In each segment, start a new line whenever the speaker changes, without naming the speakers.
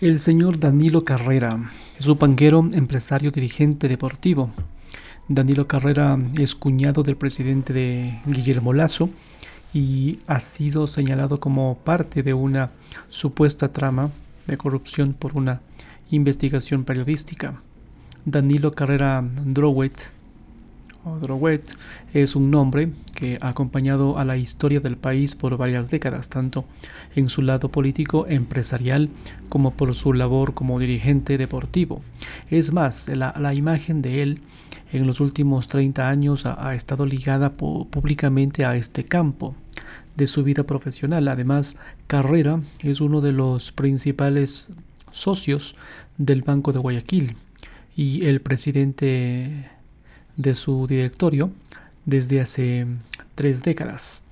El señor Danilo Carrera es un banquero, empresario, dirigente deportivo. Danilo Carrera es cuñado del presidente de Guillermo Lazo y ha sido señalado como parte de una supuesta trama de corrupción por una investigación periodística. Danilo Carrera Drowet Drowet es un nombre que ha acompañado a la historia del país por varias décadas, tanto en su lado político empresarial como por su labor como dirigente deportivo. Es más, la, imagen de él en los últimos 30 años ha, estado ligada públicamente a este campo de su vida profesional. Además, Carrera es uno de los principales socios del Banco de Guayaquil y el presidente de su directorio desde hace tres décadas.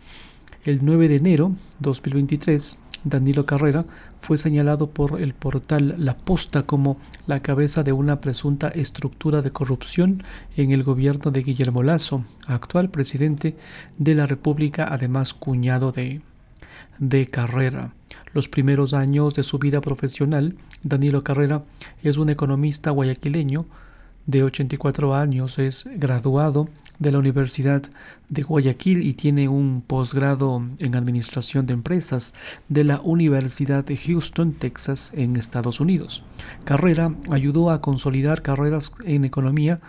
El 9 de enero 2023, Danilo Carrera fue señalado por el portal La Posta como la cabeza de una presunta estructura de corrupción en el gobierno de Guillermo Lazo, actual presidente de la República, además cuñado de, de Carrera. Los primeros años de su vida profesional, Danilo Carrera es un economista guayaquileño de 84 años, es graduado de la Universidad de Guayaquil y tiene un posgrado en Administración de Empresas de la Universidad de Houston, Texas, en Estados Unidos. Carrera ayudó a consolidar carreras en economía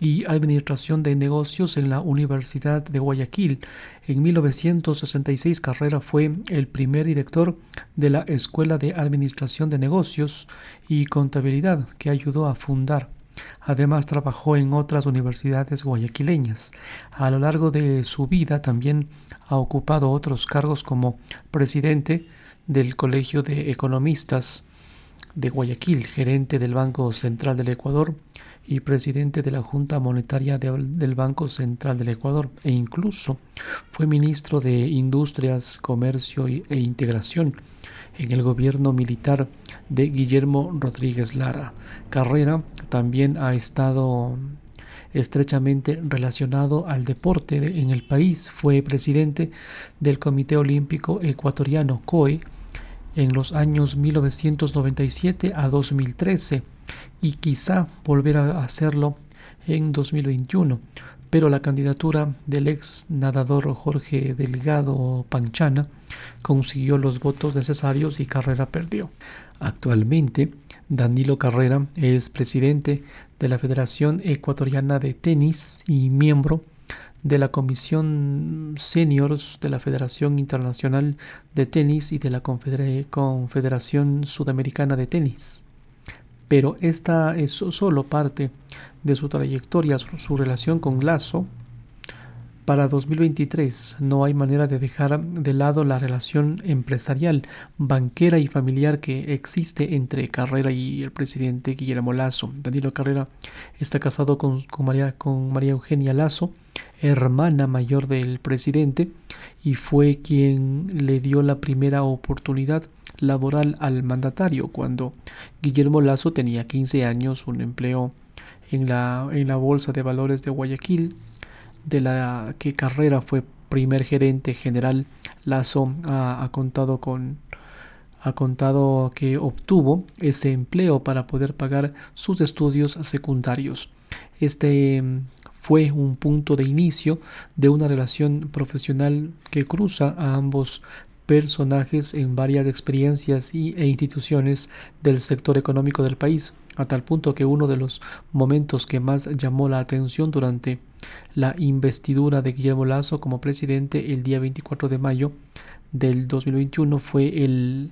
y Administración de Negocios en la Universidad de Guayaquil. En 1966 Carrera fue el primer director de la Escuela de Administración de Negocios y Contabilidad que ayudó a fundar Además trabajó en otras universidades guayaquileñas. A lo largo de su vida también ha ocupado otros cargos como presidente del Colegio de Economistas de Guayaquil, gerente del Banco Central del Ecuador y presidente de la Junta Monetaria del Banco Central del Ecuador e incluso fue ministro de Industrias, Comercio e Integración en el gobierno militar de Guillermo Rodríguez Lara. Carrera también ha estado estrechamente relacionado al deporte en el país. Fue presidente del Comité Olímpico Ecuatoriano COE en los años 1997 a 2013 y quizá volverá a hacerlo en 2021 pero la candidatura del ex nadador Jorge Delgado Panchana consiguió los votos necesarios y Carrera perdió. Actualmente, Danilo Carrera es presidente de la Federación Ecuatoriana de Tenis y miembro de la Comisión Seniors de la Federación Internacional de Tenis y de la Confederación Sudamericana de Tenis. Pero esta es solo parte de su trayectoria, su, relación con Lazo, para 2023 no hay manera de dejar de lado la relación empresarial, banquera y familiar que existe entre Carrera y el presidente Guillermo Lazo. Danilo Carrera está casado con, María, con María Eugenia Lazo, hermana mayor del presidente, y fue quien le dio la primera oportunidad laboral al mandatario cuando Guillermo Lazo tenía 15 años, un empleo en la, en la Bolsa de Valores de Guayaquil, de la que Carrera fue primer gerente general. Lazo ha, contado con ha contado que obtuvo ese empleo para poder pagar sus estudios secundarios. Este mm, fue un punto de inicio de una relación profesional que cruza a ambos personajes en varias experiencias y, e instituciones del sector económico del país, a tal punto que uno de los momentos que más llamó la atención durante la investidura de Guillermo Lazo como presidente el día 24 de mayo del 2021 fue el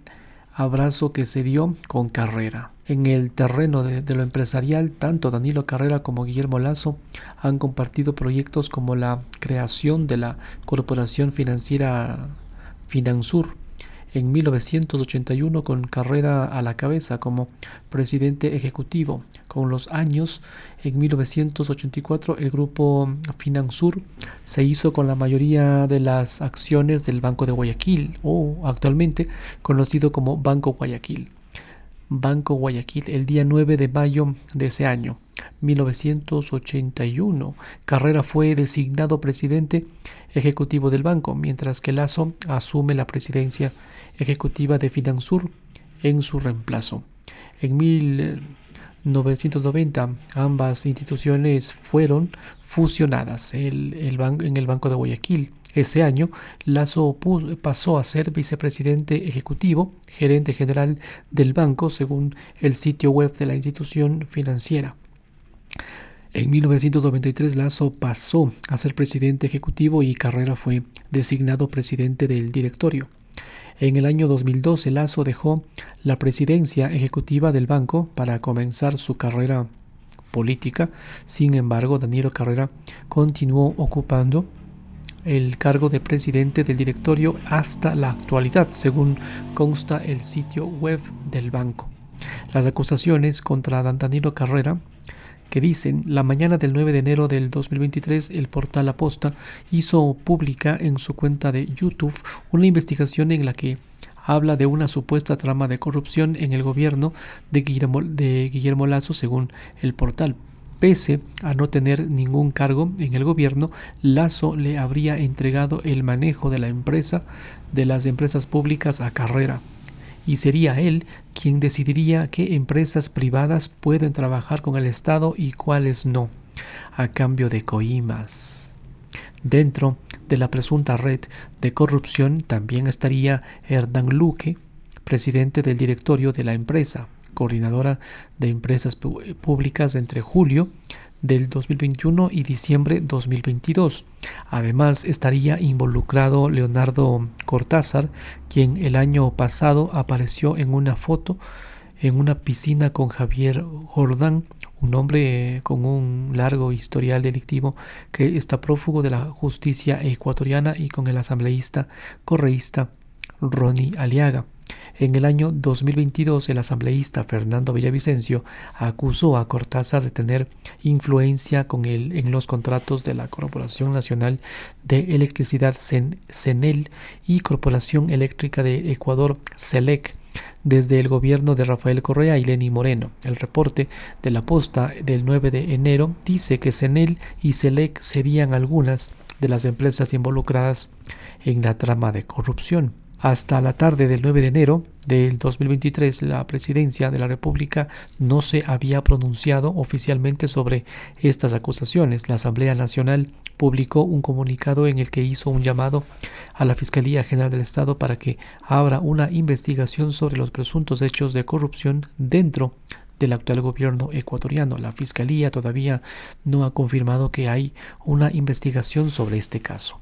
abrazo que se dio con Carrera. En el terreno de, de, lo empresarial, tanto Danilo Carrera como Guillermo Lazo han compartido proyectos como la creación de la Corporación Financiera Finansur en 1981 con carrera a la cabeza como presidente ejecutivo. Con los años, en 1984 el grupo Finansur se hizo con la mayoría de las acciones del Banco de Guayaquil o actualmente conocido como Banco Guayaquil. Banco Guayaquil el día 9 de mayo de ese año. 1981. Carrera fue designado presidente ejecutivo del banco, mientras que Lazo asume la presidencia ejecutiva de Finansur en su reemplazo. En 1990 ambas instituciones fueron fusionadas en el Banco de Guayaquil. Ese año, Lazo pasó a ser vicepresidente ejecutivo, gerente general del banco, según el sitio web de la institución financiera. En 1993 Lazo pasó a ser presidente ejecutivo y Carrera fue designado presidente del directorio. En el año 2012 Lazo dejó la presidencia ejecutiva del banco para comenzar su carrera política. Sin embargo, Danilo Carrera continuó ocupando el cargo de presidente del directorio hasta la actualidad, según consta el sitio web del banco. Las acusaciones contra Danilo Carrera que dicen, la mañana del 9 de enero del 2023 el portal Aposta hizo pública en su cuenta de YouTube una investigación en la que habla de una supuesta trama de corrupción en el gobierno de Guillermo, de Guillermo Lazo según el portal. Pese a no tener ningún cargo en el gobierno, Lazo le habría entregado el manejo de la empresa, de las empresas públicas a Carrera y sería él quien decidiría qué empresas privadas pueden trabajar con el Estado y cuáles no, a cambio de coimas. Dentro de la presunta red de corrupción también estaría Hernán Luque, presidente del directorio de la empresa, coordinadora de empresas públicas entre julio del 2021 y diciembre 2022. Además, estaría involucrado Leonardo Cortázar, quien el año pasado apareció en una foto en una piscina con Javier Jordán, un hombre con un largo historial delictivo que está prófugo de la justicia ecuatoriana y con el asambleísta correísta Ronnie Aliaga. En el año 2022, el asambleísta Fernando Villavicencio acusó a Cortázar de tener influencia con él en los contratos de la Corporación Nacional de Electricidad CENEL y Corporación Eléctrica de Ecuador CELEC desde el gobierno de Rafael Correa y Lenny Moreno. El reporte de la posta del 9 de enero dice que CENEL y CELEC serían algunas de las empresas involucradas en la trama de corrupción. Hasta la tarde del 9 de enero del 2023, la presidencia de la República no se había pronunciado oficialmente sobre estas acusaciones. La Asamblea Nacional publicó un comunicado en el que hizo un llamado a la Fiscalía General del Estado para que abra una investigación sobre los presuntos hechos de corrupción dentro del actual gobierno ecuatoriano. La Fiscalía todavía no ha confirmado que hay una investigación sobre este caso.